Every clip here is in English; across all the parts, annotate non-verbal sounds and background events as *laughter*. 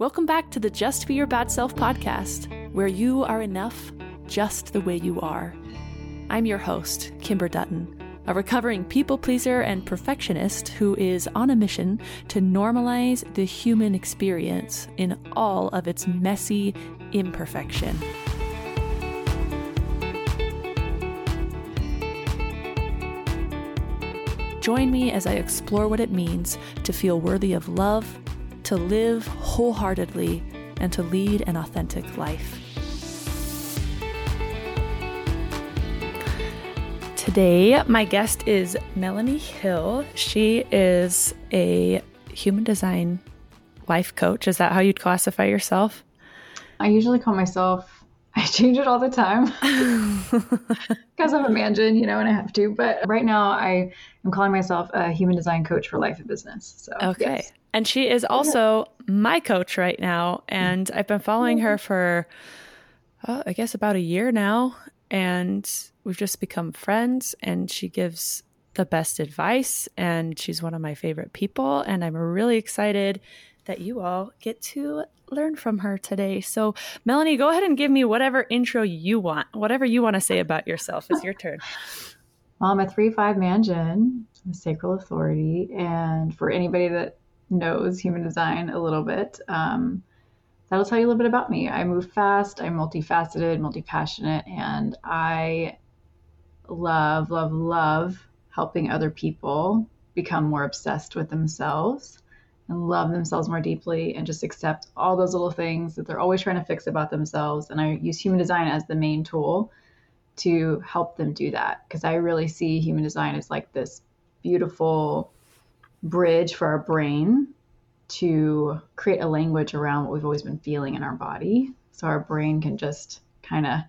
Welcome back to the Just Be Your Bad Self podcast, where you are enough just the way you are. I'm your host, Kimber Dutton, a recovering people pleaser and perfectionist who is on a mission to normalize the human experience in all of its messy imperfection. Join me as I explore what it means to feel worthy of love, to live wholeheartedly, and to lead an authentic life. Today, my guest is Melanie Hill. She is a human design life coach. Is that how you'd classify yourself? I usually call myself *laughs* I change it all the time *laughs* because I'm a ManGen, you know, and I have to. But right now, I am calling myself a human design coach for life and business. So okay, yes. And she is also my coach right now, and I've been following her for, uh, I guess, about a year now, and we've just become friends. And she gives the best advice, and she's one of my favorite people, and I'm really excited that you all get to learn from her today. So, Melanie, go ahead and give me whatever intro you want. Whatever you want to say about yourself is your turn. *laughs* Well, I'm a 3 5 ManGen, a sacral authority. And for anybody that knows human design a little bit, um, that'll tell you a little bit about me. I move fast, I'm multifaceted, multi passionate, and I love, love, love helping other people become more obsessed with themselves and love themselves more deeply and just accept all those little things that they're always trying to fix about themselves. And I use human design as the main tool to help them do that because I really see human design as like this beautiful bridge for our brain to create a language around what we've always been feeling in our body. So our brain can just kind of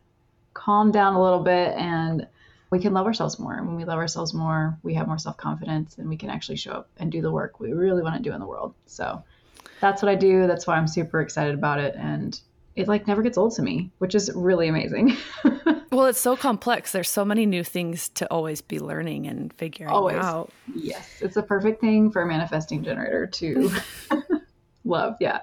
calm down a little bit and we can love ourselves more. And when we love ourselves more, we have more self confidence and we can actually show up and do the work we really want to do in the world. So that's what I do. That's why I'm super excited about it. And it like never gets old to me, which is really amazing. *laughs* well, it's so complex. There's so many new things to always be learning and figuring always. out. Yes. It's a perfect thing for a manifesting generator to *laughs* *laughs* love. Yeah.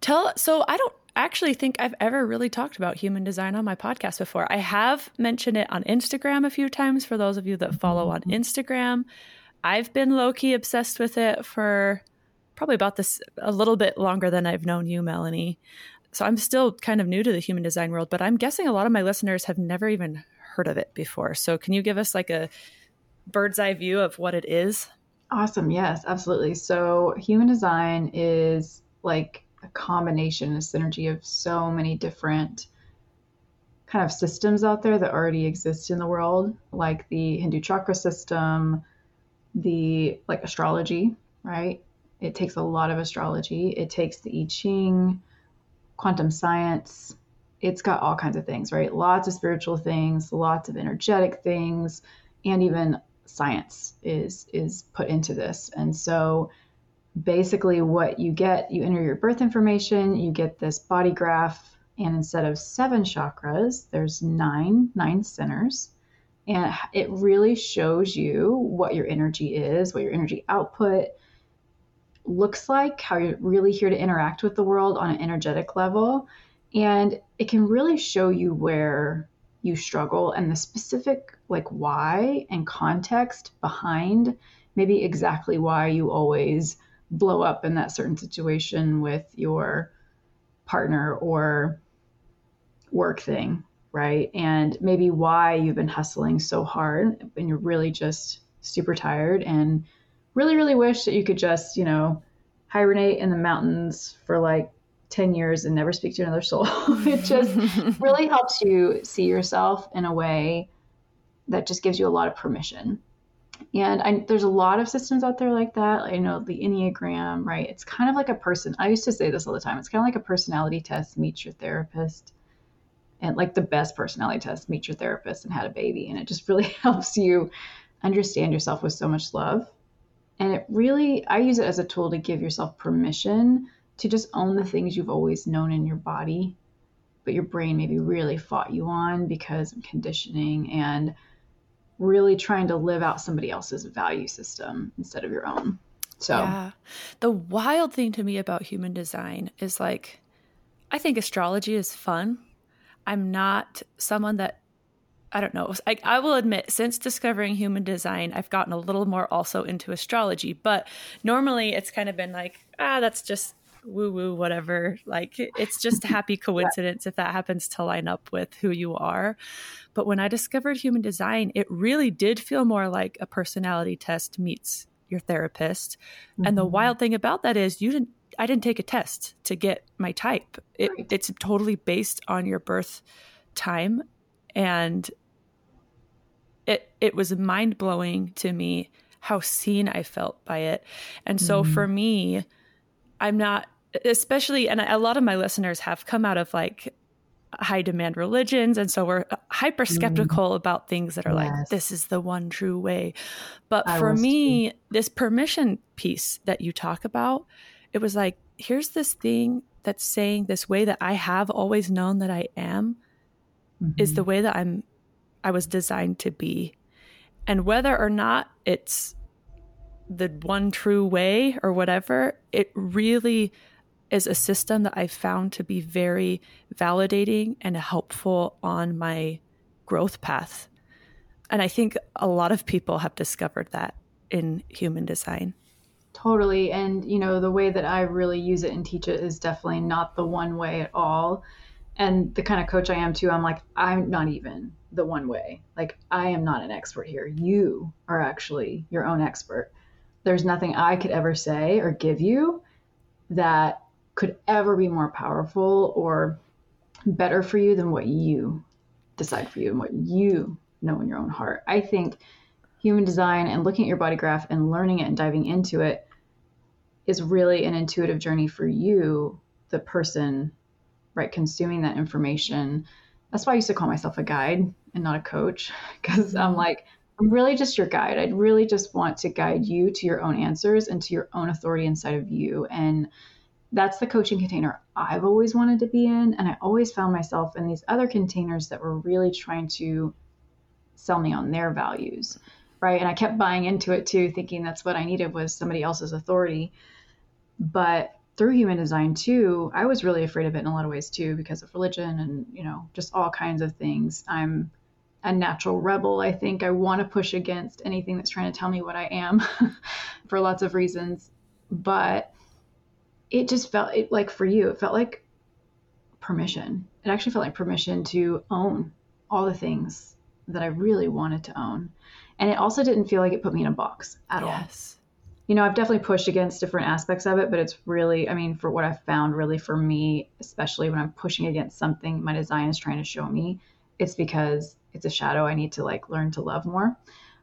Tell so I don't actually think I've ever really talked about human design on my podcast before. I have mentioned it on Instagram a few times for those of you that follow on mm-hmm. Instagram. I've been low key obsessed with it for probably about this a little bit longer than I've known you, Melanie. So I'm still kind of new to the human design world, but I'm guessing a lot of my listeners have never even heard of it before. So can you give us like a bird's eye view of what it is? Awesome. Yes, absolutely. So human design is like a combination, a synergy of so many different kind of systems out there that already exist in the world, like the Hindu chakra system, the like astrology, right? It takes a lot of astrology. It takes the I Ching, quantum science. It's got all kinds of things, right? Lots of spiritual things, lots of energetic things, and even science is is put into this. And so basically what you get, you enter your birth information, you get this body graph, and instead of seven chakras, there's nine, nine centers. And it really shows you what your energy is, what your energy output looks like, how you're really here to interact with the world on an energetic level. And it can really show you where you struggle and the specific, like, why and context behind maybe exactly why you always blow up in that certain situation with your partner or work thing, right? And maybe why you've been hustling so hard and you're really just super tired and really, really wish that you could just, you know, hibernate in the mountains for like 10 years and never speak to another soul. *laughs* it just *laughs* really helps you see yourself in a way that just gives you a lot of permission and I, there's a lot of systems out there like that. I know the Enneagram, right? It's kind of like a person. I used to say this all the time. It's kind of like a personality test meets your therapist, and like the best personality test meets your therapist and had a baby. And it just really *laughs* helps you understand yourself with so much love. And it really, I use it as a tool to give yourself permission to just own the things you've always known in your body, but your brain maybe really fought you on because of conditioning and really trying to live out somebody else's value system instead of your own. So, yeah. The wild thing to me about human design is like, I think astrology is fun. I'm not someone that I don't know. I, I, will admit, since discovering human design, I've gotten a little more also into astrology. But normally it's kind of been like, ah, that's just woo woo, whatever. Like it's just a happy *laughs* coincidence yeah. if that happens to line up with who you are. But when I discovered human design, it really did feel more like a personality test meets your therapist. Mm-hmm. And the mm-hmm. wild thing about that is you didn't I didn't take a test to get my type. It, right. It's totally based on your birth time and it it was mind blowing to me how seen I felt by it. And so mm-hmm. for me, I'm not especially and a lot of my listeners have come out of like high demand religions and so we're hyper skeptical mm. about things that are yes. like this is the one true way but I for me too. this permission piece that you talk about it was like here's this thing that's saying this way that i have always known that i am mm-hmm. is the mm-hmm. way that i'm i was designed to be and whether or not it's the one true way or whatever it really is a system that i found to be very validating and helpful on my growth path and i think a lot of people have discovered that in human design Totally. And, you know, the way that I really use it and teach it is definitely not the one way at all. And the kind of coach I am too, I'm like, I'm not even the one way. Like, I am not an expert here. You are actually your own expert. There's nothing I could ever say or give you that could ever be more powerful or better for you than what you decide for you and what you know in your own heart. I think human design and looking at your body graph and learning it and diving into it is really an intuitive journey for you, the person, right, consuming that information. That's why I used to call myself a guide and not a coach, *laughs* because I'm like, I'm really just your guide. I'd really just want to guide you to your own answers and to your own authority inside of you. And that's the coaching container I've always wanted to be in. And I always found myself in these other containers that were really trying to sell me on their values. Right. And I kept buying into it too, thinking that's what I needed was somebody else's authority. But through human design too, I was really afraid of it in a lot of ways too because of religion and, you know, just all kinds of things. I'm a natural rebel. I think I want to push against anything that's trying to tell me what I am *laughs* for lots of reasons. But it just felt it, like for you, it felt like permission. It actually felt like permission to own all the things that I really wanted to own. And it also didn't feel like it put me in a box at yes. all you know, I've definitely pushed against different aspects of it, but it's really, I mean, for what I've found, really for me, especially when I'm pushing against something my design is trying to show me, it's because it's a shadow I need to like learn to love more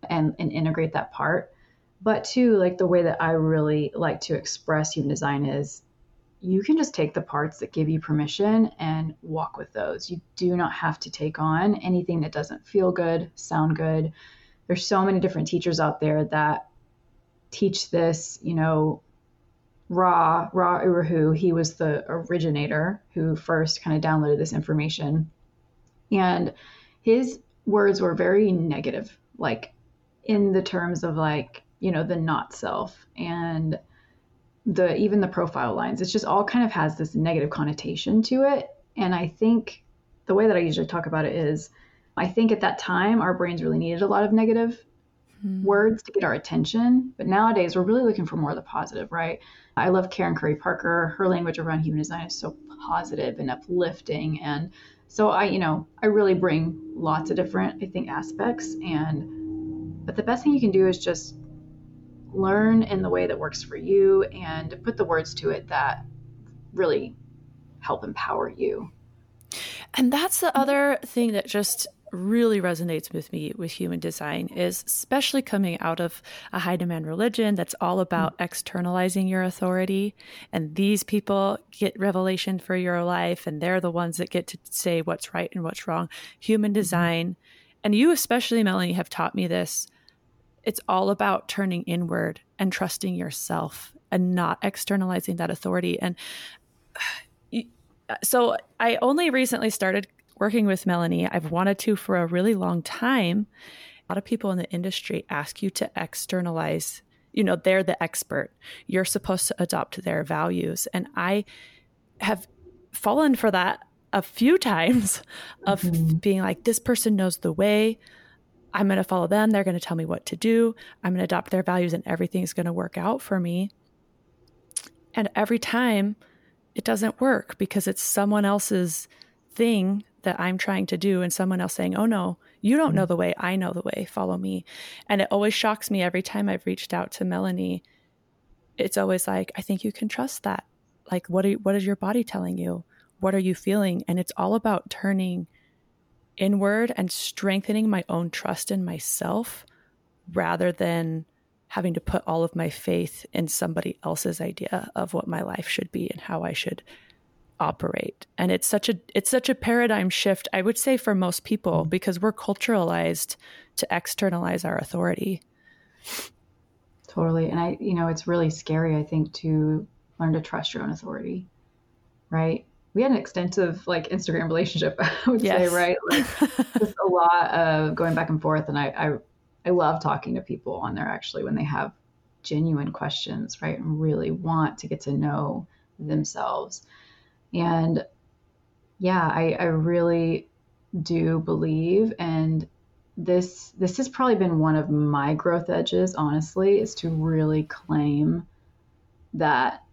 and, and integrate that part. But two, like the way that I really like to express human design is you can just take the parts that give you permission and walk with those. You do not have to take on anything that doesn't feel good, sound good. There's so many different teachers out there that teach this, you know, Ra, Ra Uru Hu, he was the originator who first kind of downloaded this information. And his words were very negative, like in the terms of like, you know, the not self and the even the profile lines. It's just all kind of has this negative connotation to it. And I think the way that I usually talk about it is I think at that time our brains really needed a lot of negative mm-hmm. words to get our attention. But nowadays, we're really looking for more of the positive, right? I love Karen Curry Parker. Her language around human design is so positive and uplifting. And so I, you know, I really bring lots of different, I think, aspects. And, but the best thing you can do is just learn in the way that works for you and put the words to it that really help empower you. And that's the other thing that just really resonates with me with human design is especially coming out of a high demand religion that's all about mm. externalizing your authority and these people get revelation for your life and they're the ones that get to say what's right and what's wrong human mm-hmm. design and you especially melanie have taught me this it's all about turning inward and trusting yourself and not externalizing that authority and *sighs* so I only recently started working with Melanie, I've wanted to for a really long time. A lot of people in the industry ask you to externalize you know, they're the expert. You're supposed to adopt their values. And I have fallen for that a few *laughs* times of mm-hmm. being like, this person knows the way. I'm going to follow them. They're going to tell me what to do. I'm going to adopt their values and everything's going to work out for me. And every time it doesn't work because it's someone else's thing that I'm trying to do and someone else saying, oh no, you don't know mm. the way. I know the way. Follow me. And it always shocks me every time I've reached out to Melanie. It's always like, I think you can trust that. Like, what, are, what is your body telling you? What are you feeling? And it's all about turning inward and strengthening my own trust in myself rather than having to put all of my faith in somebody else's idea of what my life should be and how I should operate. And it's such a it's such a paradigm shift i would say for most people mm-hmm. because we're culturalized to externalize our authority. Totally. And i you know it's really scary i think to learn to trust your own authority right? We had an extensive like instagram relationship *laughs* i would yes. say right? Like *laughs* just a lot of going back and forth and I, I i love talking to people on there actually when they have genuine questions right? And really want to get to know themselves and yeah, I, I really do believe and this this has probably been one of my growth edges honestly is to really claim that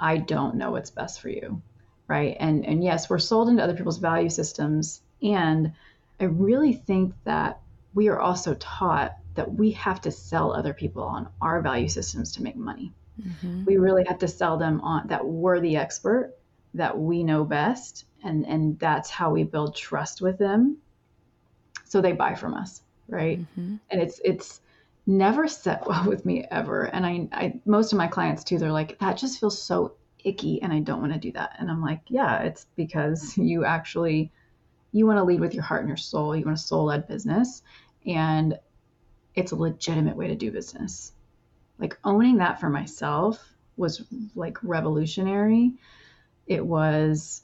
I don't know what's best for you right and and yes we're sold into other people's value systems and I really think that we are also taught that we have to sell other people on our value systems to make money. Mm-hmm. We really have to sell them on that we're the expert that we know best and and that's how we build trust with them. So they buy from us right? Mm-hmm. and it's it's never set *laughs* well with me ever. And I, I most of my clients too they're like that just feels so icky and i don't want to do that. And i'm like yeah it's because *laughs* you actually you want to lead with your heart and your soul. You want a soul led business and it's a legitimate way to do business. Like owning that for myself was like revolutionary it was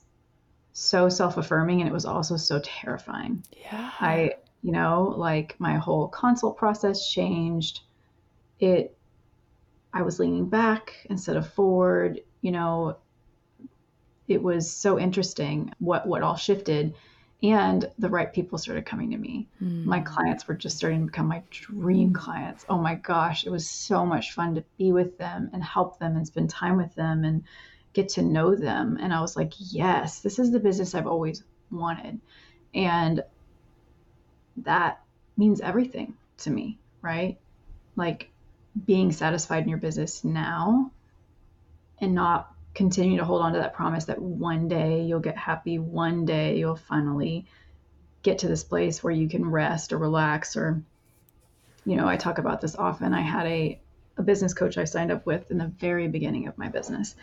so self-affirming and it was also so terrifying. Yeah. I, you know, like my whole consult process changed. It I was leaning back instead of forward, you know, it was so interesting what what all shifted and the right people started coming to me. Mm. My clients were just starting to become my dream clients. Oh my gosh, it was so much fun to be with them and help them and spend time with them and get to know them. And I was like, yes, this is the business I've always wanted. And that means everything to me, right? Like being satisfied in your business now and not continue to hold on to that promise that one day you'll get happy, one day you'll finally get to this place where you can rest or relax or you know, I talk about this often. I had a a business coach I signed up with in the very beginning of my business.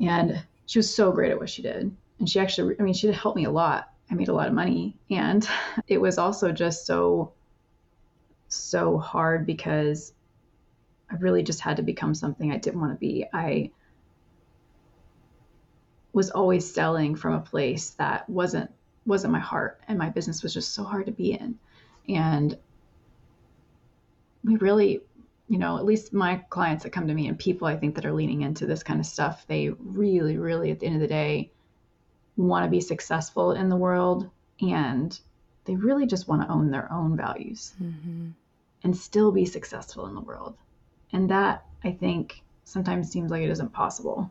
And she was so great at what she did. And she actually, I mean, she helped me a lot. I made a lot of money. And *laughs* it was also just so, so hard because I really just had to become something I didn't want to be. I was always selling from a place that wasn't wasn't my heart and my business was just so hard to be in. And we really you know, at least my clients that come to me and people I think that are leaning into this kind of stuff, they really, really, at the end of the day, want to be successful in the world and they really just want to own their own values mm-hmm. and still be successful in the world. And that I think sometimes seems like it isn't possible.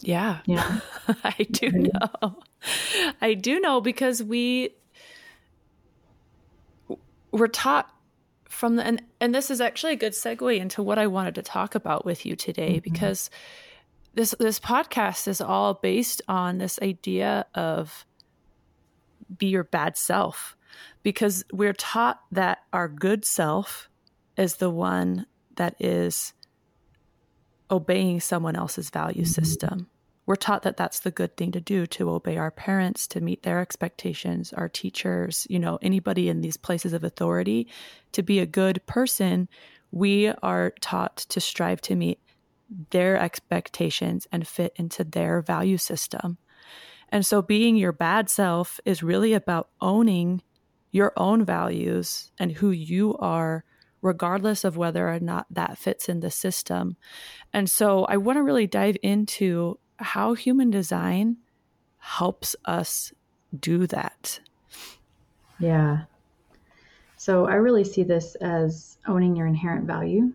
Yeah. Yeah. *laughs* I do know. I do know because we we're taught from the and and this is actually a good segue into what I wanted to talk about with you today mm-hmm. because this this podcast is all based on this idea of be your bad self because we're taught that our good self is the one that is obeying someone else's value mm-hmm. system we're taught that that's the good thing to do to obey our parents, to meet their expectations, our teachers, you know, anybody in these places of authority. To be a good person, we are taught to strive to meet their expectations and fit into their value system. And so being your bad self is really about owning your own values and who you are regardless of whether or not that fits in the system. And so I want to really dive into how human design helps us do that. Yeah. So I really see this as owning your inherent value.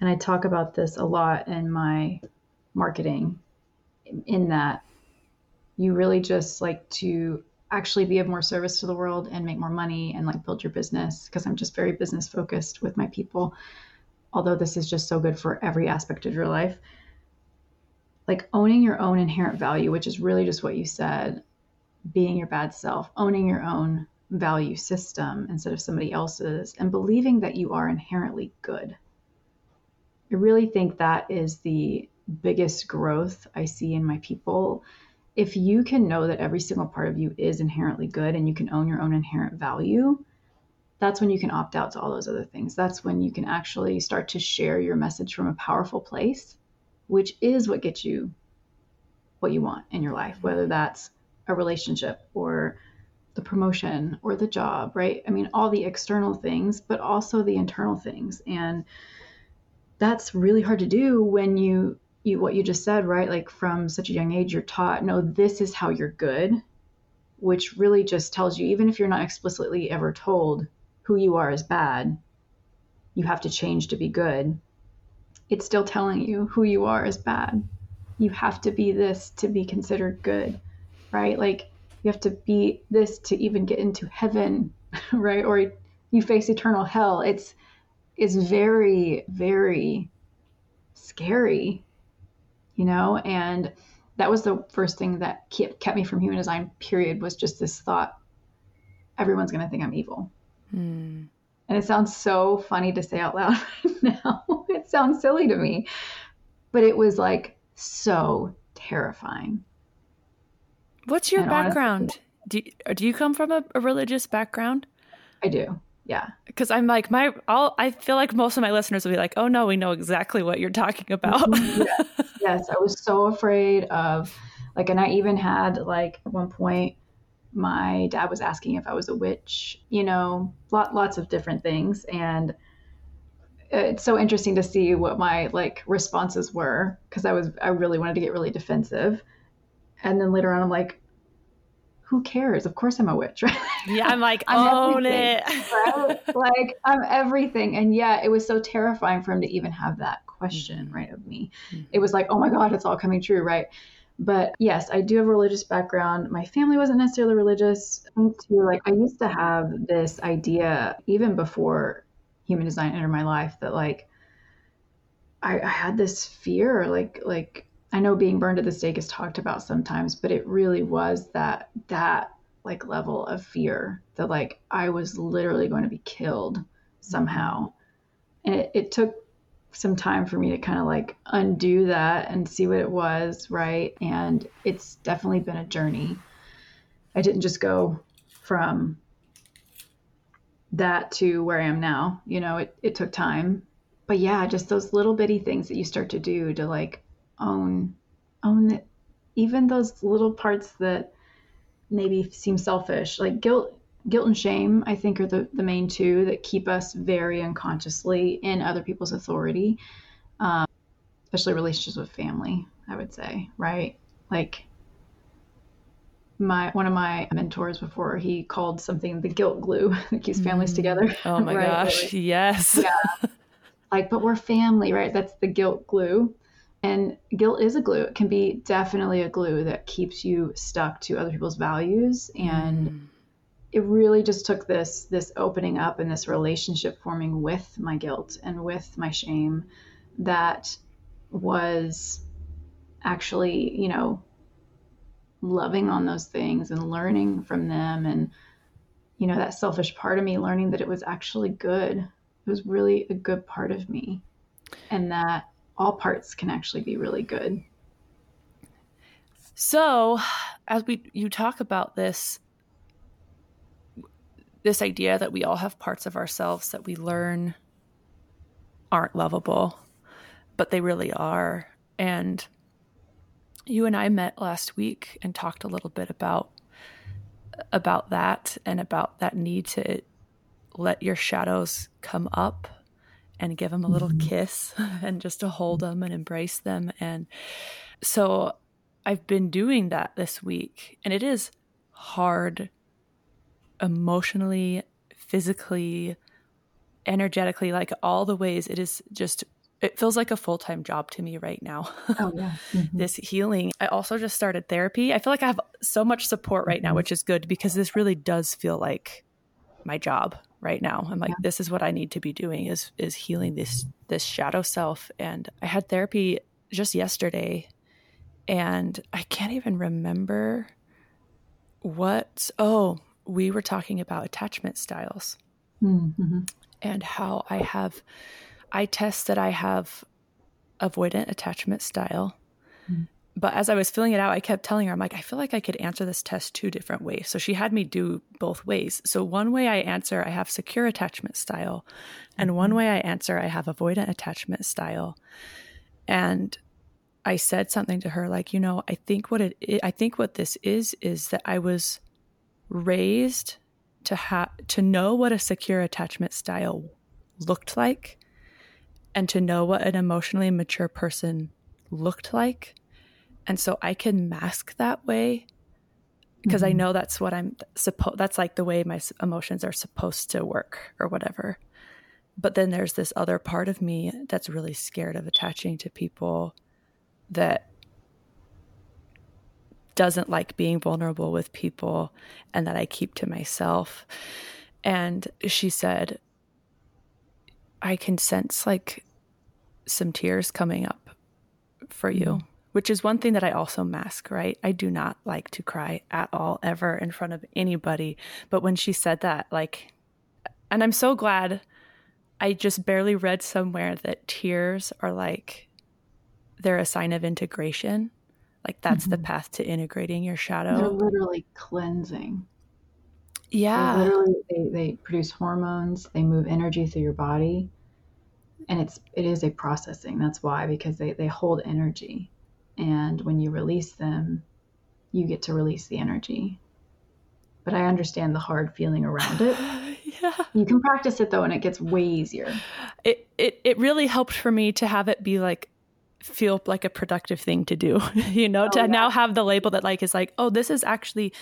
And I talk about this a lot in my marketing, in that you really just like to actually be of more service to the world and make more money and like build your business because I'm just very business focused with my people. Although this is just so good for every aspect of your life. Like owning your own inherent value, which is really just what you said, being your bad self, owning your own value system instead of somebody else's, and believing that you are inherently good. I really think that is the biggest growth I see in my people if you can know that every single part of you is inherently good and you can own your own inherent value, that's when you can opt out to all those other things. That's when you can actually start to share your message from a powerful place, which is what gets you what you want in your life, mm-hmm. whether that's a relationship or the promotion or the job, right? I mean, all the external things, but also the internal things. And that's really hard to do when you you what you just said, right? Like from such a young age, you're taught, no, this is how you're good, which really just tells you, even if you're not explicitly ever told who you are is bad, you have to change to be good. It's still telling you who you are is bad. You have to be this to be considered good, right? Like you have to be this to even get into heaven, *laughs* right? Or you face eternal hell. It's it's very, very scary you know and that was the first thing that kept me from human design period was just this thought everyone's going to think i'm evil mm. And it sounds so funny to say out loud *laughs* now. It sounds silly to me. But it was like so terrifying. What's your and background? Honestly, do you, do you come from a, a religious background? I do yeah. Because i'm like my all i feel like most of my listeners will be like oh no we know exactly what you're talking about. Mm-hmm. *laughs* yes i was so afraid of like and i even had like at one point my dad was asking if i was a witch you know lot, lots of different things and it's so interesting to see what my like responses were because i was i really wanted to get really defensive and then later on i'm like who cares? Of course I'm a witch, *laughs* right? Yeah, I'm like, I'm own it. right? Like I'm everything. And yeah, it was so terrifying for him to even have that question, mm-hmm. right, of me. Mm-hmm. It was like, oh my God, it's all coming true, right? But yes, I do have a religious background. My family wasn't necessarily religious. Too, like I used to have this idea even before human design entered my life that like I, I had this fear, like like I know being burned at the stake is talked about sometimes, but it really was that that like level of fear that like I was literally going to be killed somehow. And it, it took some time for me to kind of like undo that and see what it was, right? And it's definitely been a journey. I didn't just go from that to where I am now. You know, it, it took time. But yeah, just those little bitty things that you start to do to like own own even those little parts that maybe seem selfish, like guilt guilt and shame i think are the, the main two that keep us very unconsciously in other people's authority um, especially relationships with family i would say right like my one of my mentors before he called something the guilt glue *laughs* that keeps families mm. together oh my *laughs* right? gosh like, yes yeah like but we're family right that's the guilt glue and guilt is a glue. It can be definitely a glue that keeps you stuck to other people's values. And mm. It really just took this this opening up and this relationship forming with my guilt and with my shame that was actually, you know, loving on those things and learning from them. And you know that selfish part of me learning that it was actually good. It was really a good part of me. And that all parts can actually be really good. So, as we you talk about this this idea that we all have parts of ourselves that we learn aren't lovable, but they really are. And you and I met last week and talked a little bit about about that and about that need to let your shadows come up and give them a little mm-hmm. kiss *laughs* and just to hold them and embrace them. And so I've been doing that this week, and it is hard emotionally, physically, energetically, like all the ways. It is just it feels like a full-time job to me right now oh yeah *laughs* mm-hmm. this healing i also just started therapy i feel like i have so much support right now mm-hmm. which is good because this really does feel like my job right now i'm like yeah. this is what i need to be doing is is healing this this shadow self and i had therapy just yesterday and i can't even remember what oh we were talking about attachment styles mm-hmm. and how i have i test that i have avoidant attachment style mm but as I was filling it out, I kept telling her, I'm like, I feel like I could answer this test two different ways. So she had me do both ways. So one way I answer, I have secure attachment style. And one mm-hmm. way I answer, I have avoidant attachment style. And I said something to her like, you know, I think what it I think what this is is that I was raised to have to know what a secure attachment style looked like and to know what an emotionally mature person looked like and so I can mask that way because mm-hmm. I know that's what I'm supposed that's like the way my emotions are supposed to work or whatever. But then there's this other part of me that's really scared of attaching to people that doesn't like being vulnerable with people and that I keep to myself. And she said, I can sense like some tears coming up for you. Mm-hmm which is one thing that I also mask, right? I do not like to cry at all, ever in front of anybody. But when she said that, like, and I'm so glad I just barely read somewhere that tears are like, they're a sign of integration. Like, that's mm-hmm. the path to integrating your shadow. They're literally cleansing. Yeah. They're literally, they, they produce hormones, they move energy through your body. And it's it is a processing. That's why, because they, they hold energy and when you release them, you get to release the energy. But I understand the hard feeling around it. *laughs* yeah. You can practice it though, and it gets way easier. It, it, it really helped for me to have it be like, feel like a productive thing to do, *laughs* you know, oh, to yeah. now have the label that like is like, oh, this is actually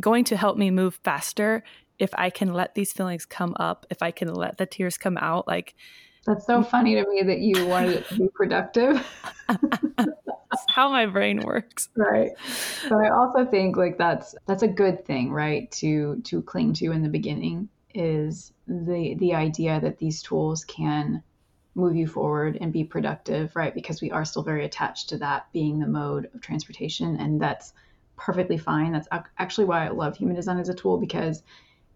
going to help me move faster if I can let these feelings come up, if I can let the tears come out. Like, that's so funny to me that you wanted it to be productive. *laughs* how my brain works. Right. But I also think like that's that's a good thing, right? To to cling to in the beginning is the the idea that these tools can move you forward and be productive, right? Because we are still very attached to that being the mode of transportation and that's perfectly fine. That's actually why I love human design as a tool because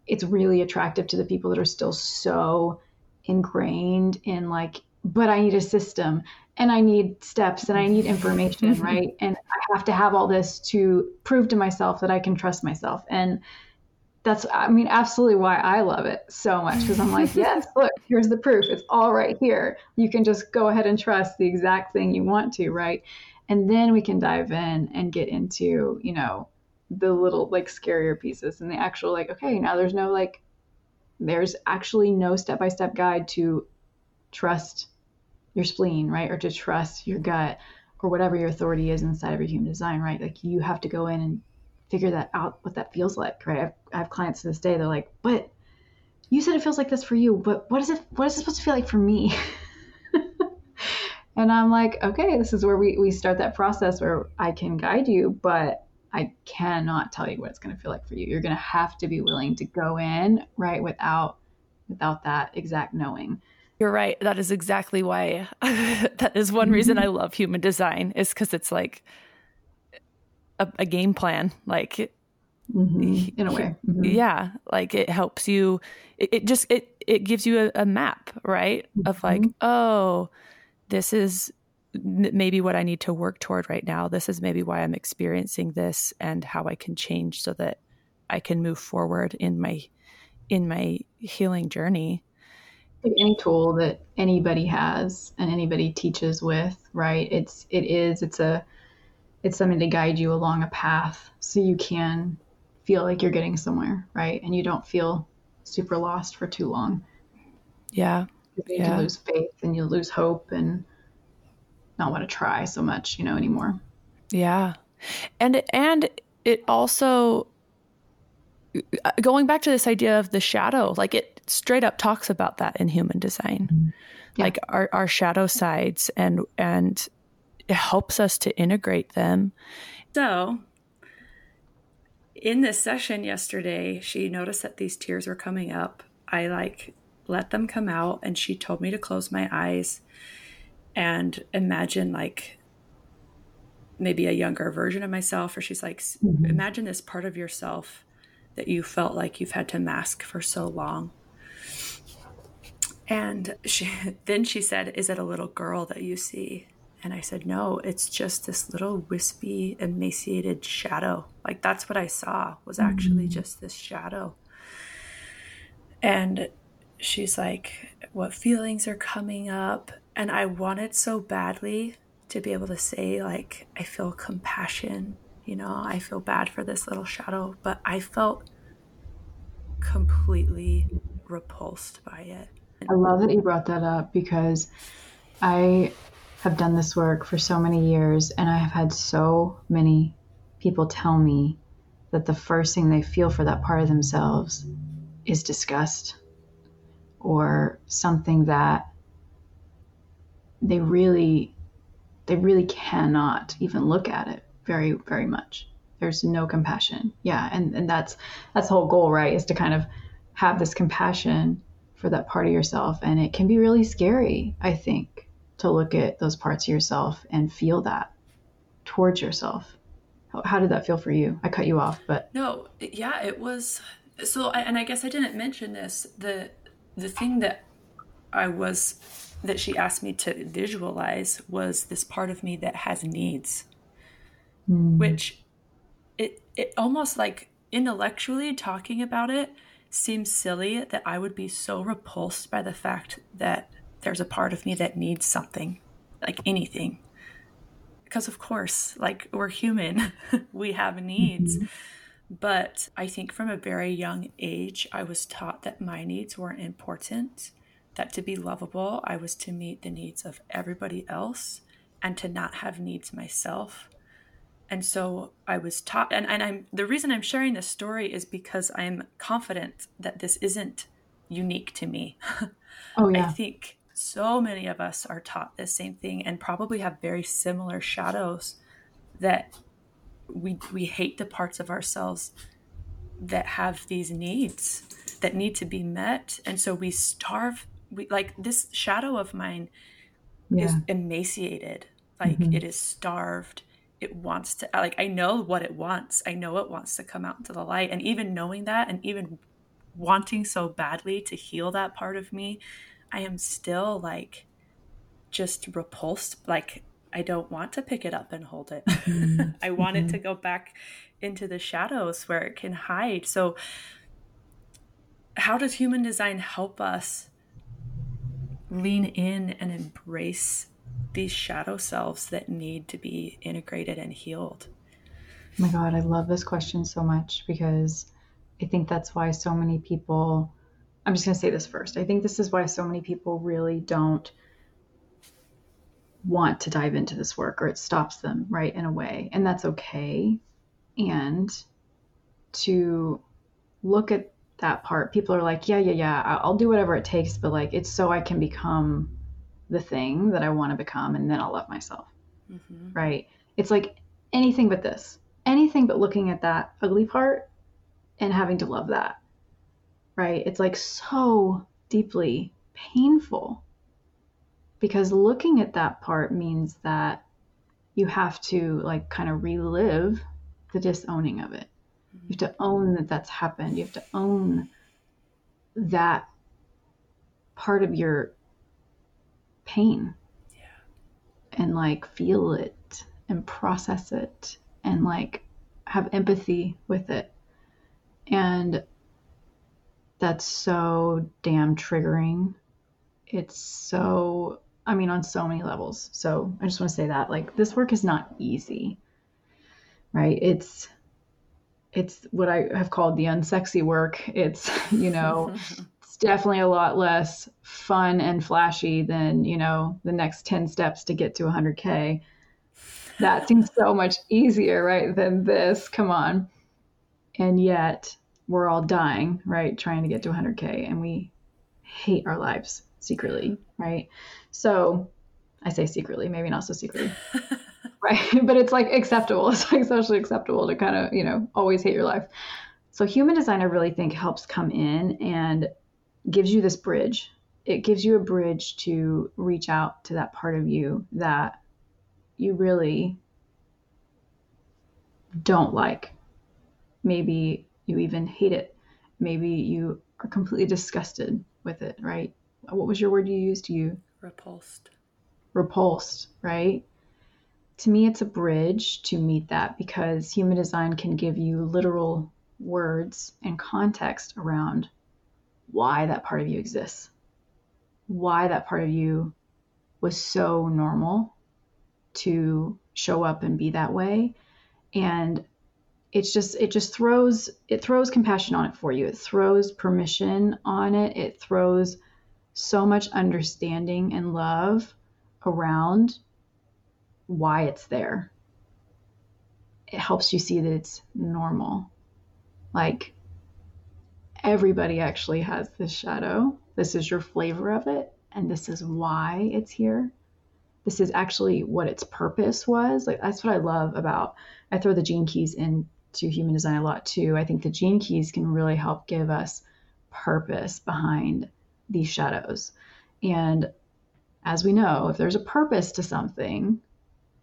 it's really attractive to the people that are still so ingrained in like but I need a system and I need steps and I need information, *laughs* right? And I have to have all this to prove to myself that I can trust myself. And that's, I mean, absolutely why I love it so much because I'm like, yes, *laughs* look, here's the proof. It's all right here. You can just go ahead and trust the exact thing you want to, right? And then we can dive in and get into, you know, the little like scarier pieces and the actual, like, okay, now there's no like, there's actually no step by step guide to trust your spleen, right? Or to trust your gut or whatever your authority is inside of your human design, right? Like you have to go in and figure that out, what that feels like, right? I have, I have clients to this day, they're like, but you said it feels like this for you, but what is it, what is it supposed to feel like for me? *laughs* and I'm like, okay, this is where we, we start that process where I can guide you, but I cannot tell you what it's going to feel like for you. You're going to have to be willing to go in, right? Without, without that exact knowing. You're right. That is exactly why. *laughs* that is one reason I mm-hmm. love human design is because it's like a, a, game plan. Like mm-hmm. in a way, mm-hmm. yeah. Like it helps you. It, it just it it gives you a, a map, right? Of like, mm-hmm. oh, this is maybe what I need to work toward right now. This is maybe why I'm experiencing this, and how I can change so that I can move forward in my in my healing journey any tool that anybody has and anybody teaches with, right? It's it is it's a it's something to guide you along a path so you can feel like you're getting somewhere, right? And you don't feel super lost for too long. Yeah. You yeah. lose faith and you lose hope and not want to try so much, you know, anymore. Yeah. And and it also going back to this idea of the shadow, like it straight up talks about that in human design. Mm-hmm. Yeah. Like our, our shadow sides and and it helps us to integrate them. So in this session yesterday, she noticed that these tears were coming up. I like let them come out and she told me to close my eyes and imagine like maybe a younger version of myself or she's like mm-hmm. imagine this part of yourself that you felt like you've had to mask for so long and she *laughs* then she said is it a little girl that you see and i said no it's just this little wispy emaciated shadow. Like that's what i saw was actually mm-hmm. just this shadow. And she's like what feelings are coming up? And i wanted so badly to be able to say like i feel compassion you know i feel bad for this little shadow. But i felt completely repulsed by it. I love that you brought that up because i have done this work for so many years and i have had so many people tell me that the first thing they feel for that part of themselves is disgust or something that they really they really cannot even look at it very very much. There's no compassion. Yeah and and that's that's the whole goal right is to kind of have this compassion for that part of yourself and it can be really scary i think to look at those parts of yourself and feel that towards yourself. How, how did that feel for you? I cut you off but no yeah it was so and i guess i didn't mention this the the thing that i was that she asked me to visualize was this part of me that has needs, mm. which it it almost like intellectually talking about it seems silly that I would be so repulsed by the fact that there's a part of me that needs something, like anything. Because of course, like we're human, *laughs* we have needs. Mm-hmm. But I think from a very young age, I was taught that my needs weren't important that to be lovable, I was to meet the needs of everybody else and to not have needs myself. And so I was taught, and, and I'm the reason I'm sharing this story is because I'm confident that this isn't unique to me. *laughs* Oh, yeah. I think so many of us are taught the same thing and probably have very similar shadows that we we hate the parts of ourselves that have these needs that need to be met. And so we starve we like this shadow of mine yeah. is emaciated. Like mm-hmm. it is starved. It wants to like i know what it wants. I know it wants to come out into the light. And even knowing that and even wanting so badly to heal that part of me i am still like just repulsed like i don't want to pick it up and hold it mm-hmm. *laughs* i want mm-hmm. it to go back into the shadows where it can hide so how does human design help us lean in and embrace these shadow selves that need to be integrated and healed? Oh my God, I love this question so much because I think that's why so many people, I'm just going to say this first. I think this is why so many people really don't want to dive into this work or it stops them, right, in a way. And that's okay. And to look at that part people are like yeah yeah yeah i'll do whatever it takes but like it's so i can become the thing that i want to become and then i'll love myself mm-hmm. right it's like anything but this anything but looking at that ugly part and having to love that right it's like so deeply painful because looking at that part means that you have to like kind of relive the disowning of it you have to own that that's happened. You have to own that part of your pain. Yeah. And like feel it and process it and like have empathy with it. And that's so damn triggering. It's so, I mean, on so many levels. So I just want to say that like this work is not easy, right? It's, it's what I have called the unsexy work. It's, *laughs* you know, *laughs* it's definitely a lot less fun and flashy than, you know, the next 10 steps to get to 100K. That seems so much easier, right, than this. Come on. And yet we're all dying, right, trying to get to 100K and we hate our lives secretly, right? So I say secretly, maybe not so secretly. *laughs* right? *laughs* But it's like acceptable. *laughs* It's like socially acceptable to kind of, you know, always hate your life. So human design, I really think helps come in and gives you this bridge. It gives you a bridge to reach out to that part of you that you really don't like. Maybe you even hate it. Maybe you are completely disgusted with it, right? What was your word you used? You repulsed. Repulsed, right? to me, it's a bridge to meet that because human design can give you literal words and context around why that part of you exists, why that part of you was so normal to show up and be that way. And it's just it just throws it throws compassion on it for you. It throws permission on it. It throws so much understanding and love around why it's there. It helps you see that it's normal. Like everybody actually has this shadow. This is your flavor of it, and this is why it's here. This is actually what its purpose was. Like that's what I love about I throw the gene keys into human design a lot too. I think the gene keys can really help give us purpose behind these shadows. And as we know, if there's a purpose to something,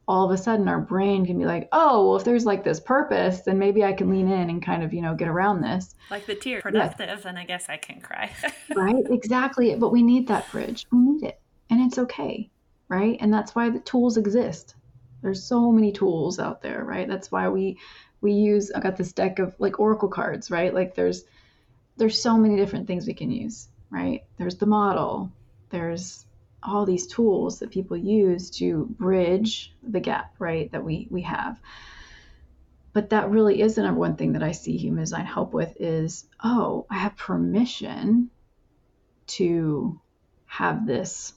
all of a sudden our brain can be like, oh, well, if there's like this purpose, then maybe I can lean in and kind of, you know, get around this. Like the tear, productive, yeah. and I guess I can cry. *laughs* right? Exactly. But we need that bridge. We need it. And it's okay. Right. And that's why the tools exist. There's so many tools out there, right? That's why we we use I got this deck of like oracle cards, right? Like there's there's so many different things we can use, right? There's the model, there's all these tools that people use to bridge the gap, right, that we we have. But that really is the number one thing that I see human design help with is, oh, I have permission to have this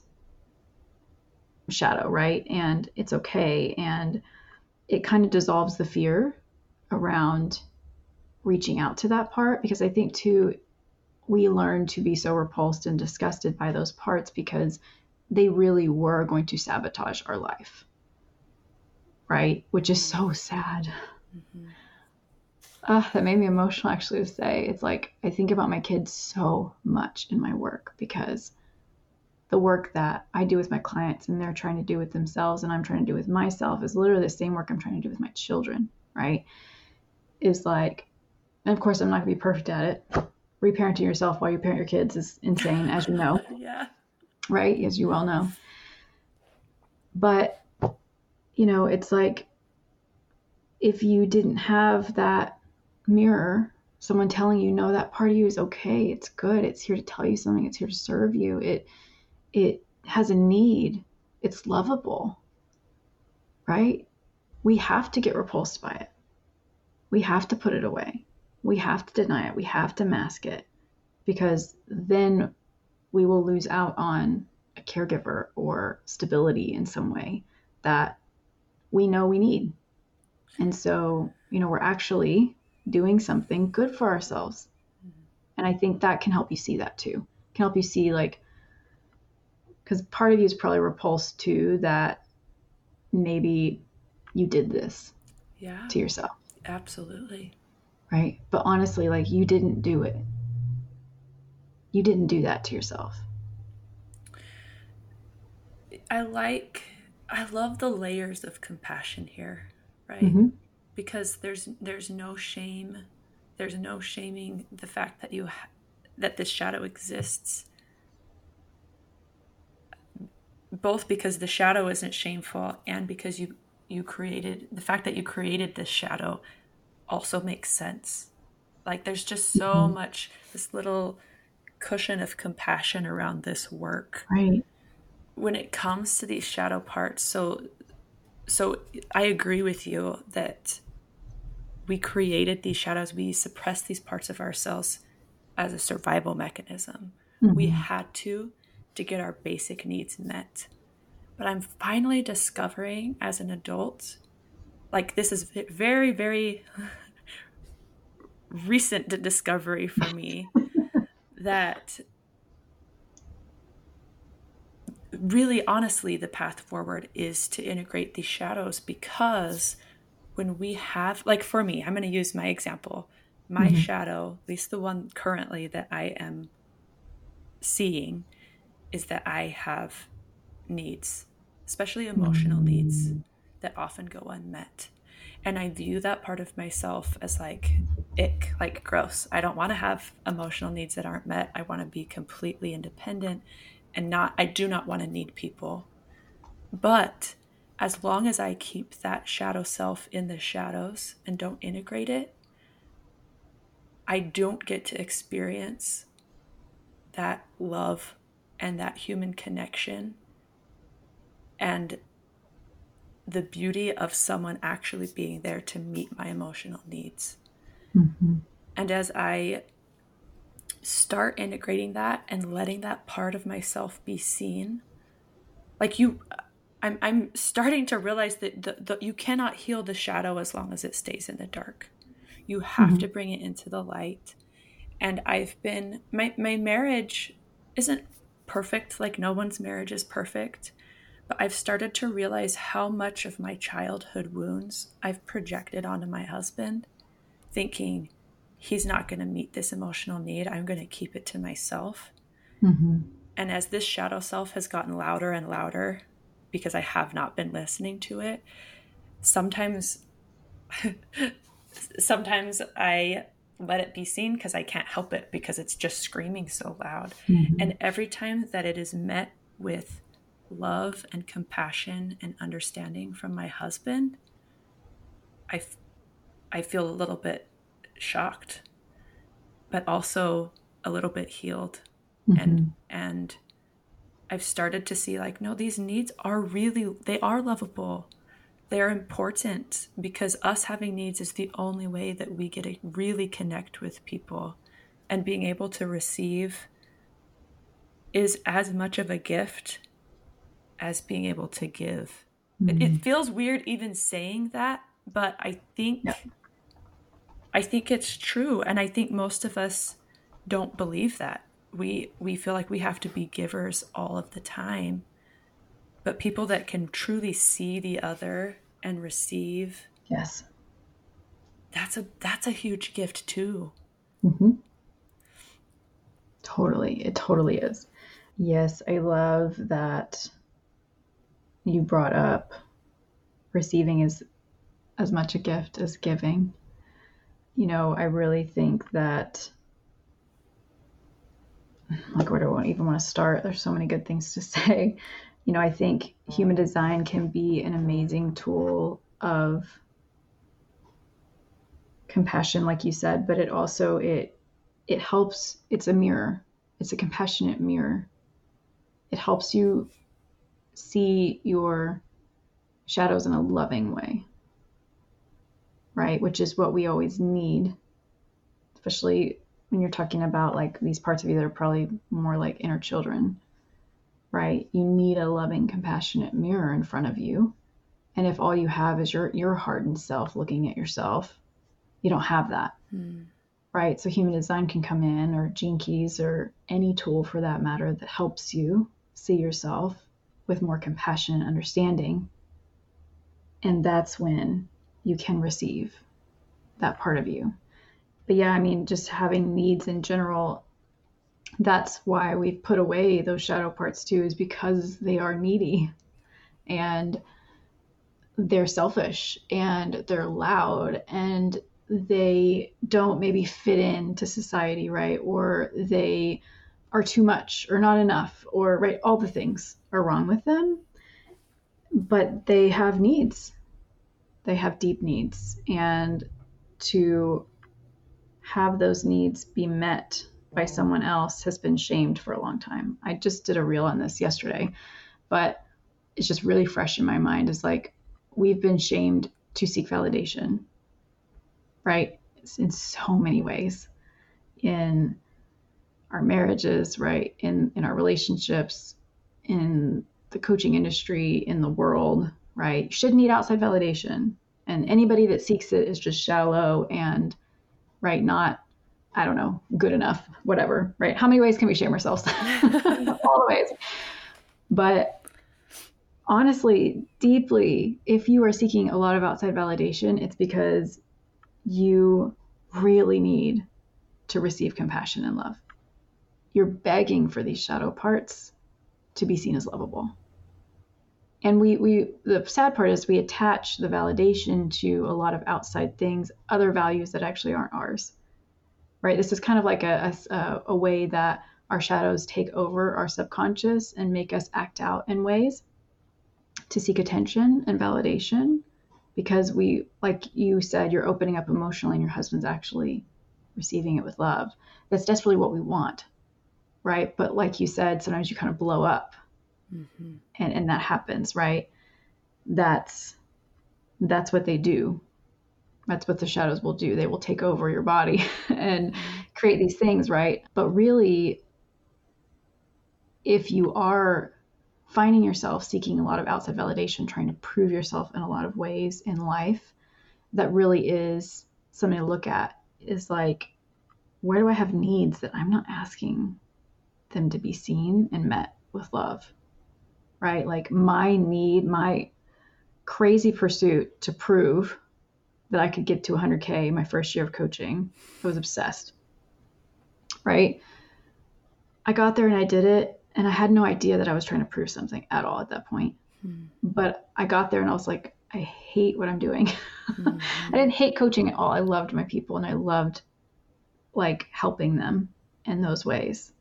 shadow, right? And it's okay. And it kind of dissolves the fear around reaching out to that part because I think too we learn to be so repulsed and disgusted by those parts because they really were going to sabotage our life. Right? Which is so sad. Mm-hmm. Uh, that made me emotional actually to say. It's like I think about my kids so much in my work because the work that I do with my clients and they're trying to do with themselves and I'm trying to do with myself is literally the same work I'm trying to do with my children, right? Is like, and of course, I'm not gonna be perfect at it. Reparenting yourself while you parent your kids is insane, as you know. *laughs* yeah right? As you well know. But, you know, it's like if you didn't have that mirror, someone telling you, no, that part of you is okay, it's good, it's here to tell you something, it's here to serve you, it it has a need, it's lovable, right? We have to get repulsed by it. We have to put it away. We have to deny it. We have to mask it because then we will lose out on a caregiver or stability in some way that we know we need. And so, you know, we're actually doing something good for ourselves. And I think that can help you see that too. Can help you see like because part of you is probably repulsed too that maybe you did this yeah to yourself. Absolutely. Right? But honestly, like you didn't do it you didn't do that to yourself. I like, I love the layers of compassion here, right? Mm-hmm. Because there's there's no shame, there's no shaming the fact that you ha- that this shadow exists. Both because the shadow isn't shameful and because you you created the fact that you created this shadow also makes sense. Like there's just so mm-hmm. much this little cushion of compassion around this work. Right. When it comes to these shadow parts, so so I agree with you that we created these shadows, we suppressed these parts of ourselves as a survival mechanism. Mm-hmm. We had to to get our basic needs met. But I'm finally discovering as an adult, like this is very, very *laughs* recent discovery for me *laughs* that really honestly the path forward is to integrate these shadows because when we have like for me i'm going to use my example my mm-hmm. shadow at least the one currently that i am seeing is that i have needs especially emotional needs that often go unmet. And i view that part of myself as like ick like gross. I don't want to have emotional needs that aren't met. I want to be completely independent and not I do not want to need people. But as long as I keep that shadow self in the shadows and don't integrate it, I don't get to experience that love and that human connection and the beauty of someone actually being there to meet my emotional needs. Mm-hmm. And as I start integrating that and letting that part of myself be seen like you i'm i'm starting to realize that the, the you cannot heal the shadow as long as it stays in the dark you have mm-hmm. to bring it into the light and i've been my my marriage isn't perfect like no one's marriage is perfect but i've started to realize how much of my childhood wounds i've projected onto my husband thinking he's not going to meet this emotional need. I'm going to keep it to myself. Mm-hmm. And as this shadow self has gotten louder and louder because I have not been listening to it, sometimes *laughs* sometimes I let it be seen because I can't help it because it's just screaming so loud. Mm-hmm. And every time that it is met with love and compassion and understanding from my husband, I, f- I feel a little bit shocked, but also a little bit healed. Mm-hmm. And and I've started to see like, no, these needs are really they are lovable. They're important because us having needs is the only way that we get to really connect with people. And being able to receive is as much of a gift as being able to give. Mm-hmm. It, it, mm-hmm. feels weird even saying that, but I think yeah. I think it's true. And I think most of us don't believe that. We we feel like we have to be givers all of the time. But people that can truly see the other and receive Yes. That's a that's a huge gift too. Mm-hmm. Totally. It totally is. Yes, I love that you brought up receiving is as much a gift as giving you know, I really think that, like, where do I even want to start? There's so many good things to *laughs* say. You know, I think human design can be an amazing tool of compassion, like you said, but it also it it helps. It's a mirror. It's a compassionate mirror. It helps you see your shadows in a loving way right? Which is what we always need, especially when you're talking about like these parts of you that are probably more like inner children, right? You need a loving, compassionate mirror in front of you. And if all you have is your your hardened self looking at yourself, you don't have that. Mm. Right? So human design can come in or gene keys or any tool for that matter that helps you see yourself with more compassion and understanding. And that's when you can receive that part of you. But yeah, I mean, just having needs in general, that's why we've put away those shadow parts too, is because they are needy and they're selfish and they're loud and they don't maybe fit into society, right? Or they are too much or not enough, or right, all the things are wrong with them, but they have needs they have deep needs and to have those needs be met by someone else has been shamed for a long time. I just did a reel on this yesterday, but it's just really fresh in my mind. Is like we've been shamed to seek validation, right? In so many ways. In our marriages, right? In in our relationships, in the coaching industry, in the world, right? You shouldn't need outside validation. And anybody that seeks it is just shallow and right, not I don't know, good enough, whatever, right? How many ways can we shame ourselves? *laughs* All the ways. But honestly, deeply, if you are seeking a lot of outside validation, it's because you really need to receive compassion and love. You're begging for these shadow parts to be seen as lovable. And we, we the sad part is we attach the validation to a lot of outside things, other values that actually aren't ours. Right? This is kind of like a, a, a way that our shadows take over our subconscious and make us act out in ways to seek attention and validation because we like you said you're opening up emotionally and your husband's actually receiving it with love that's desperately what we want right? But like you said sometimes you kind of blow up mm-hmm. and and that happens right? That's that's what they do. That's what the shadows will do. They will take over your body *laughs* and create these things right? But really if you are finding yourself seeking a lot of outside validation, trying to prove yourself in a lot of ways in life, that really is something to look at is like, where do I have needs that I'm not asking them to be seen and met with love? Right? Like my need, my crazy pursuit to prove that I could get to 100K my first year of coaching. I was obsessed. Right? I got there and I did it and I had no idea that I was trying to prove something at all at that point. Hmm. But I got there and I was like, I hate what I'm doing. Mm-hmm. *laughs* I didn't hate coaching at all. I loved my people and I loved like helping them in those ways.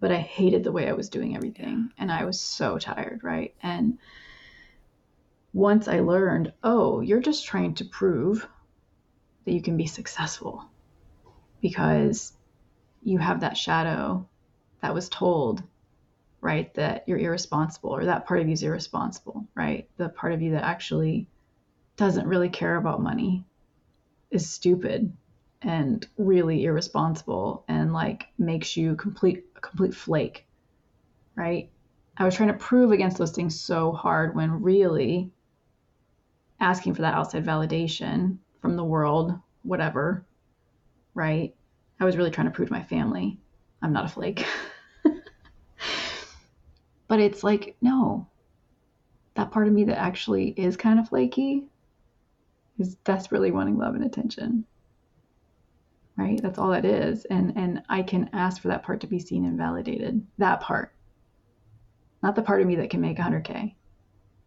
But I hated the way I was doing everything and I was so tired, right? And once I learned, oh, you're just trying to prove that you can be successful because you have that shadow that was told right? That you're irresponsible or that part of you is irresponsible, right? The part of you that actually doesn't really care about money is stupid and really irresponsible and like makes you complete a complete flake, right? I was trying to prove against those things so hard when really asking for that outside validation from the world, whatever, right? I was really trying to prove to my family I'm not a flake. *laughs* But it's like, no, that part of me that actually is kind of flaky is desperately wanting love and attention. Right? That's all that is. And and I can ask for that part to be seen and validated. That part. Not the part of me that can make 100k.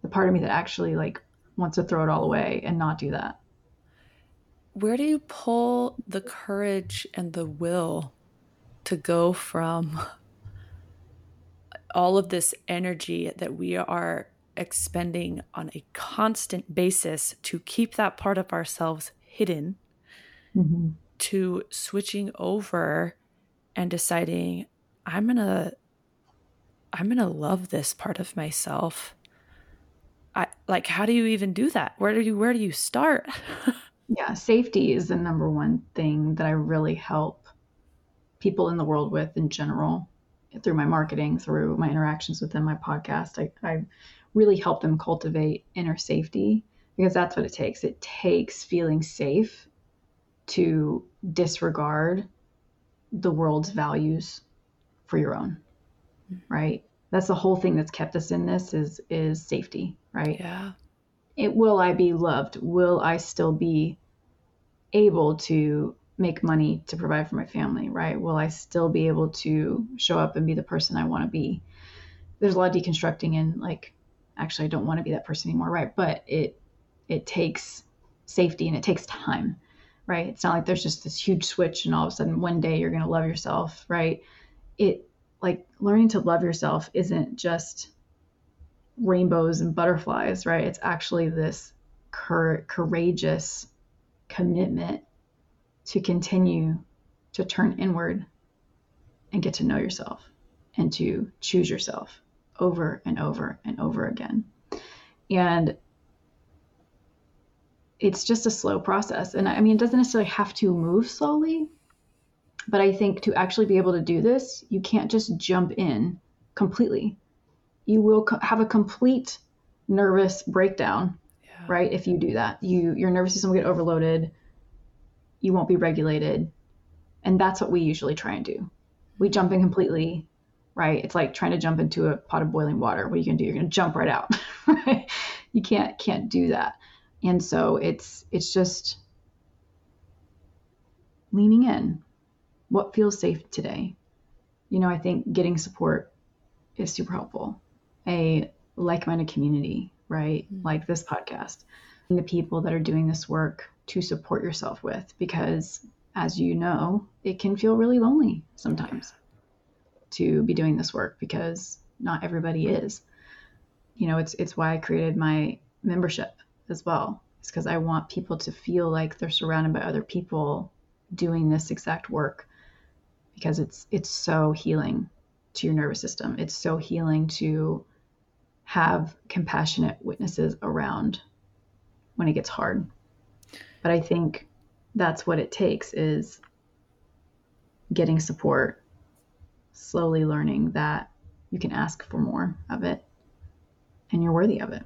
The part of me that actually like wants to throw it all away and not do that. Where do you pull the courage and the will to go from all of this energy that we are expending on a constant basis to keep that part of ourselves hidden mm-hmm. To switching over and deciding i'm going to i'm going to love this part of myself. I like how do you even do that? Where do you where do you start? *laughs* Yeah safety is the number one thing that i really help people in the world with in general through my marketing, through my interactions with them, my podcast, I, I really help them cultivate inner safety because that's what it takes. It takes feeling safe to disregard the world's values for your own, mm-hmm. right? That's the whole thing that's kept us in this is is safety, right? Yeah. It will I be loved? Will I still be able to make money to provide for my family, right? Will I still be able to show up and be the person I want to be? There's a lot of deconstructing and like actually I don't want to be that person anymore, right? But it it takes safety and it takes time, right? It's not like there's just this huge switch and all of a sudden one day you're going to love yourself, right? It like learning to love yourself isn't just rainbows and butterflies, right? It's actually this cur- courageous commitment to continue to turn inward and get to know yourself and to choose yourself over and over and over again. And it's just a slow process. And I mean, it doesn't necessarily have to move slowly, but I think to actually be able to do this, you can't just jump in completely. You will co- have a complete nervous breakdown, yeah. right? If you do that, you your nervous system will get overloaded. You won't be regulated, and that's what we usually try and do. We jump in completely, right? It's like trying to jump into a pot of boiling water. What are you gonna do? You're gonna jump right out, right? *laughs* You can't can't do that. And so it's it's just leaning in. What feels safe today? You know, I think getting support is super helpful. A like-minded community, right? Mm-hmm. Like this podcast. And the people that are doing this work to support yourself with because as you know, it can feel really lonely sometimes to be doing this work because not everybody is. You know, it's it's why I created my membership as well. It's because I want people to feel like they're surrounded by other people doing this exact work because it's it's so healing to your nervous system. It's so healing to have compassionate witnesses around when it gets hard. But I think that's what it takes is getting support, slowly learning that you can ask for more of it and you're worthy of it.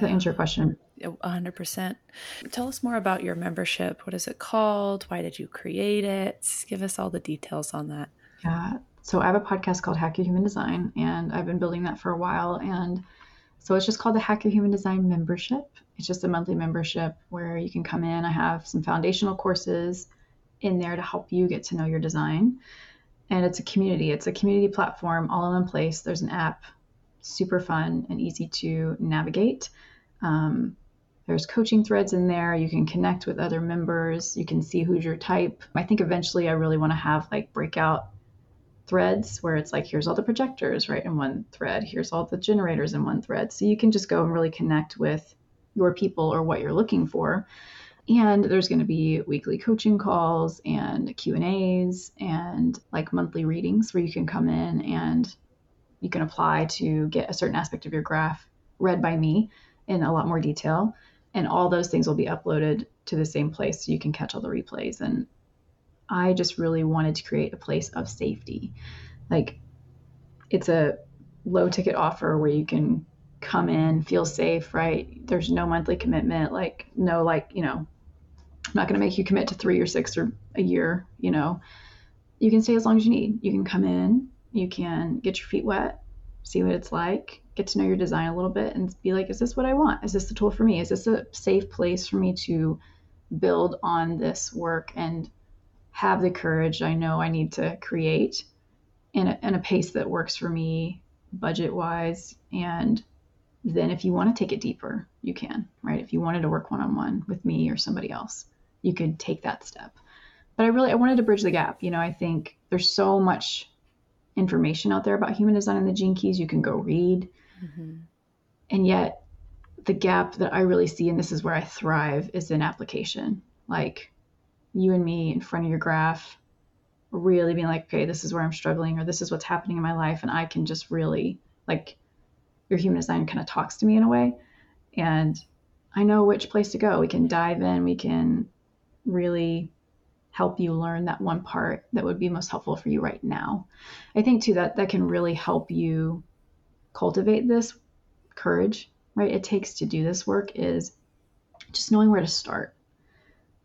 Yeah. Does that answer your question? 100%. Tell us more about your membership. What is it called? Why did you create it? Give us all the details on that. Yeah. So I have a podcast called Hack Your Human Design, and I've been building that for a while. And so it's just called the Hack Your Human Design membership. It's just a monthly membership where you can come in. I have some foundational courses in there to help you get to know your design. And it's a community, it's a community platform all in one place. There's an app, super fun and easy to navigate. Um, there's coaching threads in there. You can connect with other members. You can see who's your type. I think eventually I really want to have like breakout threads where it's like, here's all the projectors, right, in one thread. Here's all the generators in one thread. So you can just go and really connect with your people or what you're looking for. And there's going to be weekly coaching calls and Q and A's and like monthly readings where you can come in and you can apply to get a certain aspect of your graph read by me in a lot more detail. And all those things will be uploaded to the same place so you can catch all the replays. And i just really wanted to create a place of safety. Like it's a low ticket offer where you can come in feel safe right? There's no monthly commitment like no like you know i'm not going to make you commit to three or six or a year you know. You can stay as long as you need. You can come in you can get your feet wet see what it's like get to know your design a little bit and be like, is this what I want? Is this the tool for me? Is this a safe place for me to build on this work and have the courage I know I need to create in a, in a pace that works for me budget wise? And then if you want to take it deeper, you can, right? If you wanted to work one on one with me or somebody else, you could take that step. But I really I wanted to bridge the gap. You know, I think there's so much information out there about human design and the gene keys you can go read. Mm-hmm. And yet, the gap that I really see, and this is where I thrive, is in application. Like you and me in front of your graph, really being like, okay, this is where I'm struggling, or this is what's happening in my life. And I can just really, like, your human design kind of talks to me in a way. And I know which place to go. We can dive in, we can really help you learn that one part that would be most helpful for you right now. I think too that that can really help you cultivate this courage, right? It takes to do this work is just knowing where to start.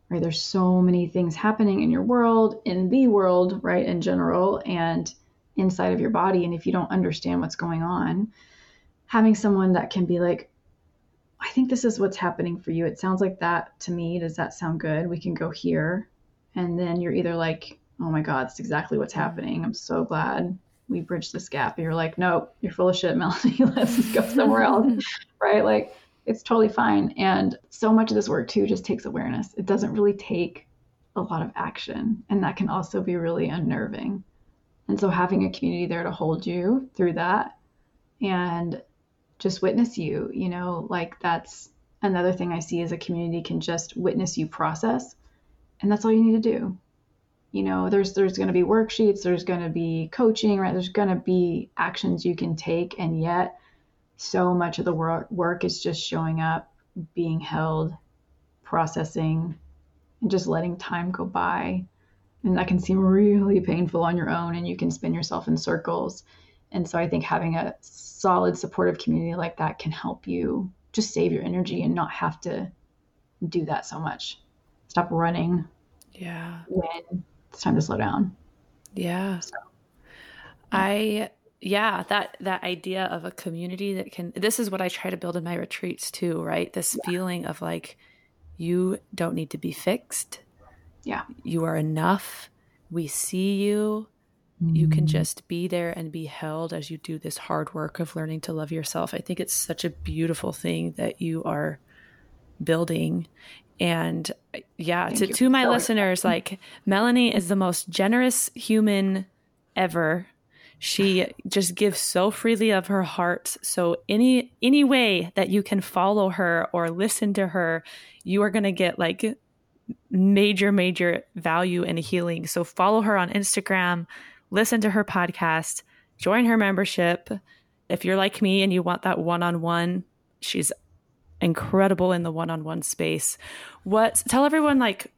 Right? There's so many things happening in your world, in the world, right, in general, and inside of your body. And if you don't understand what's going on, having someone that can be like, I think this is what's happening for you. It sounds like that to me. Does that sound good? We can go here. And then you're either like, oh my God, that's exactly what's happening. I'm so glad we bridged this gap. You're like, nope, you're full of shit, *laughs* Melanie. Let's go somewhere else. *laughs* right? Like it's totally fine. And so much of this work too just takes awareness. It doesn't really take a lot of action. And that can also be really unnerving. And so having a community there to hold you through that and just witness you, you know, like that's another thing I see is a community can just witness you process. And that's all you need to do you know there's there's going to be worksheets there's going to be coaching right there's going to be actions you can take and yet so much of the work work is just showing up being held processing and just letting time go by. And that can seem really painful on your own, and you can spin yourself in circles. And so I think having a solid supportive community like that can help you just save your energy and not have to do that so much. Stop running. Yeah. When it's time to slow down. Yeah. So, yeah. I yeah, that that idea of a community that can this is what I try to build in my retreats too, right? This yeah. feeling of like you don't need to be fixed. Yeah. You are enough. We see you. Mm-hmm. You can mm-hmm. just be there and be held as you do this hard work of learning to love yourself. I think it's such a beautiful thing that you are building. And uh, yeah, Thank to, to my listeners, *laughs* like Melanie is the most generous human ever. She just gives so freely of her heart. So any any way that you can follow her or listen to her, you are going to get like major major value and healing. So follow her on Instagram, listen to her podcast, join her membership. If you're like me and you want that one-on-one, she's incredible in the one-on-one space. What tell everyone like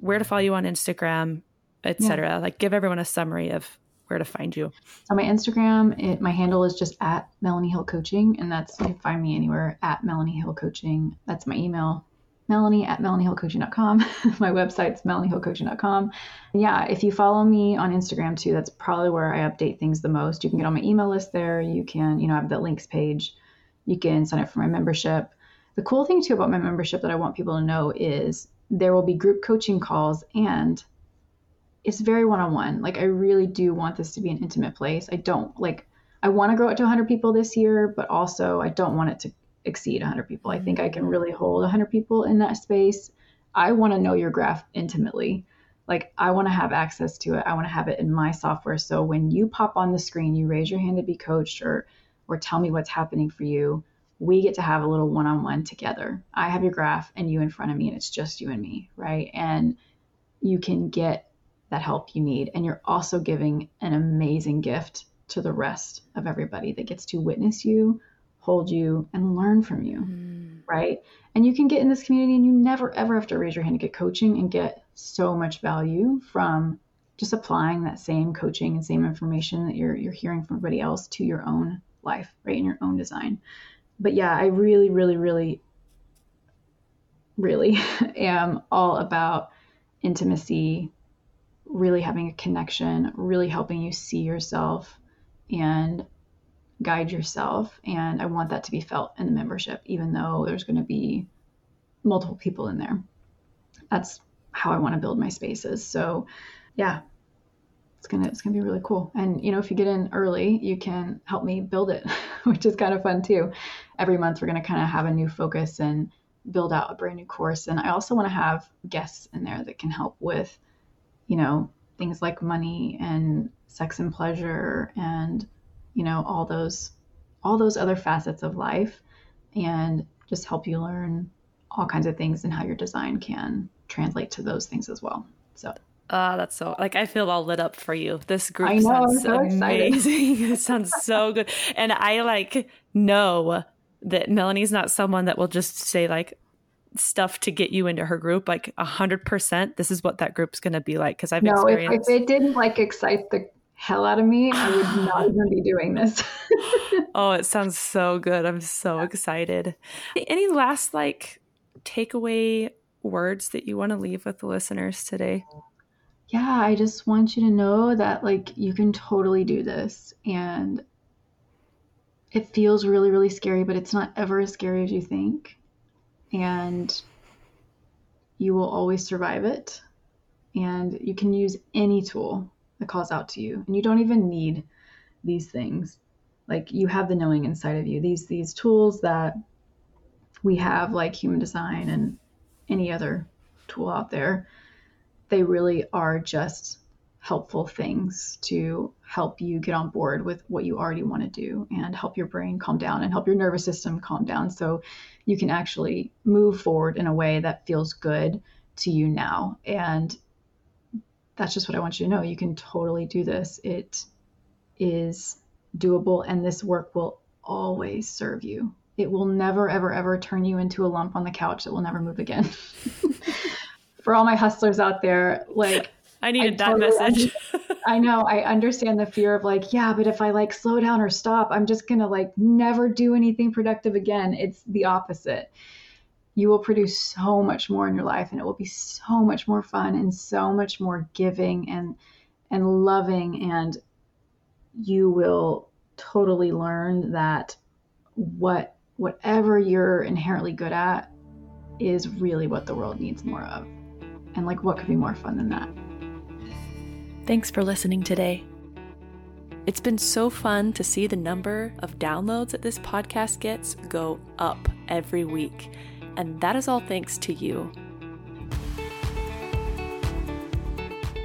where to follow you on Instagram, etc. Yeah. Like give everyone a summary of where to find you. On my Instagram, it, my handle is just at Melanie Hill Coaching, and that's you can find me anywhere at Melanie Hill Coaching. That's my email. Melanie at MelanieHillCoaching.com. *laughs* my website's MelanieHillCoaching.com. Yeah, if you follow me on Instagram too, that's probably where I update things the most. You can get on my email list there. You can, you know, have the links page. You can sign up for my membership. The cool thing too about my membership that I want people to know is there will be group coaching calls and it's very one-on-one. Like I really do want this to be an intimate place. I don't like I want to grow it to 100 people this year, but also I don't want it to exceed 100 people. I think I can mm. really hold 100 people in that space. I want to know your graph intimately. Like I want to have access to it. I want to have it in my software. So when you pop on the screen, you raise your hand to be coached or or tell me what's happening for you. We get to have a little one-on-one together. I have your graph and you in front of me and it's just you and me, right? And you can get that help you need. And you're also giving an amazing gift to the rest of everybody that gets to witness you, hold you, and learn from you. Mm. Right. And you can get in this community and you never ever have to raise your hand to get coaching and get so much value from just applying that same coaching and same information that you're you're hearing from everybody else to your own life, right? In your own design. But yeah, I really, really, really, really *laughs* am all about intimacy really having a connection, really helping you see yourself and guide yourself. And I want that to be felt in the membership, even though there's going to be multiple people in there. That's how I want to build my spaces. So, yeah, it's gonna it's gonna be really cool. And you know, if you get in early, you can help me build it, *laughs* which is kind of fun too. Every month, we're gonna kind of have a new focus and build out a brand new course. And I also want to have guests in there that can help with you know, things like money and sex and pleasure and, you know, all those all those other facets of life and just help you learn all kinds of things and how your design can translate to those things as well. So Ah, uh, that's so like I feel all lit up for you. This group know, sounds so amazing. *laughs* it sounds so good. And I like know that Melanie's not someone that will just say like, stuff to get you into her group. Like a hundred percent this is what that group's going to be like because i've no experienced... if, if it didn't like excite the hell out of me i would not *sighs* even be doing this. *laughs* Oh it sounds so good. I'm so excited. Any last like takeaway words that you want to leave with the listeners today yeah i just want you to know that like you can totally do this and it feels really really scary but it's not ever as scary as you think and you will always survive it. And you can use any tool that calls out to you. And you don't even need these things. Like you have the knowing inside of you. These these tools that we have like human design and any other tool out there, they really are just helpful things to help you get on board with what you already want to do and help your brain calm down and help your nervous system calm down so you can actually move forward in a way that feels good to you now. And that's just what I want you to know. You can totally do this. It is doable, and this work will always serve you. it will never, ever, ever turn you into a lump on the couch that will never move again. *laughs* For all my hustlers out there, like, *laughs* I needed I that totally message. I know. I understand the fear of like, yeah, but if I like slow down or stop, I'm just going to like never do anything productive again. It's the opposite. You will produce so much more in your life and it will be so much more fun and so much more giving and and loving and you will totally learn that what whatever you're inherently good at is really what the world needs more of. And like what could be more fun than that? Thanks for listening today. It's been so fun to see the number of downloads that this podcast gets go up every week. And that is all thanks to you.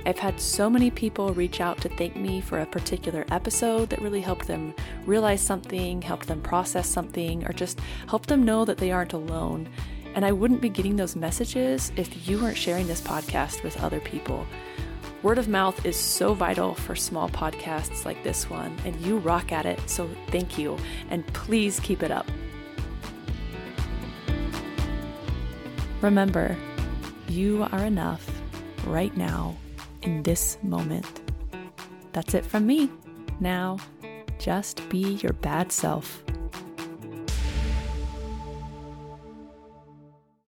I've had so many people reach out to thank me for a particular episode that really helped them realize something, helped them process something, or just helped them know that they aren't alone. And I wouldn't be getting those messages if you weren't sharing this podcast with other people. Word of mouth is so vital for small podcasts like this one, and you rock at it, so thank you, and please keep it up. Remember, you are enough right now in this moment. That's it from me. Now, just be your bad self.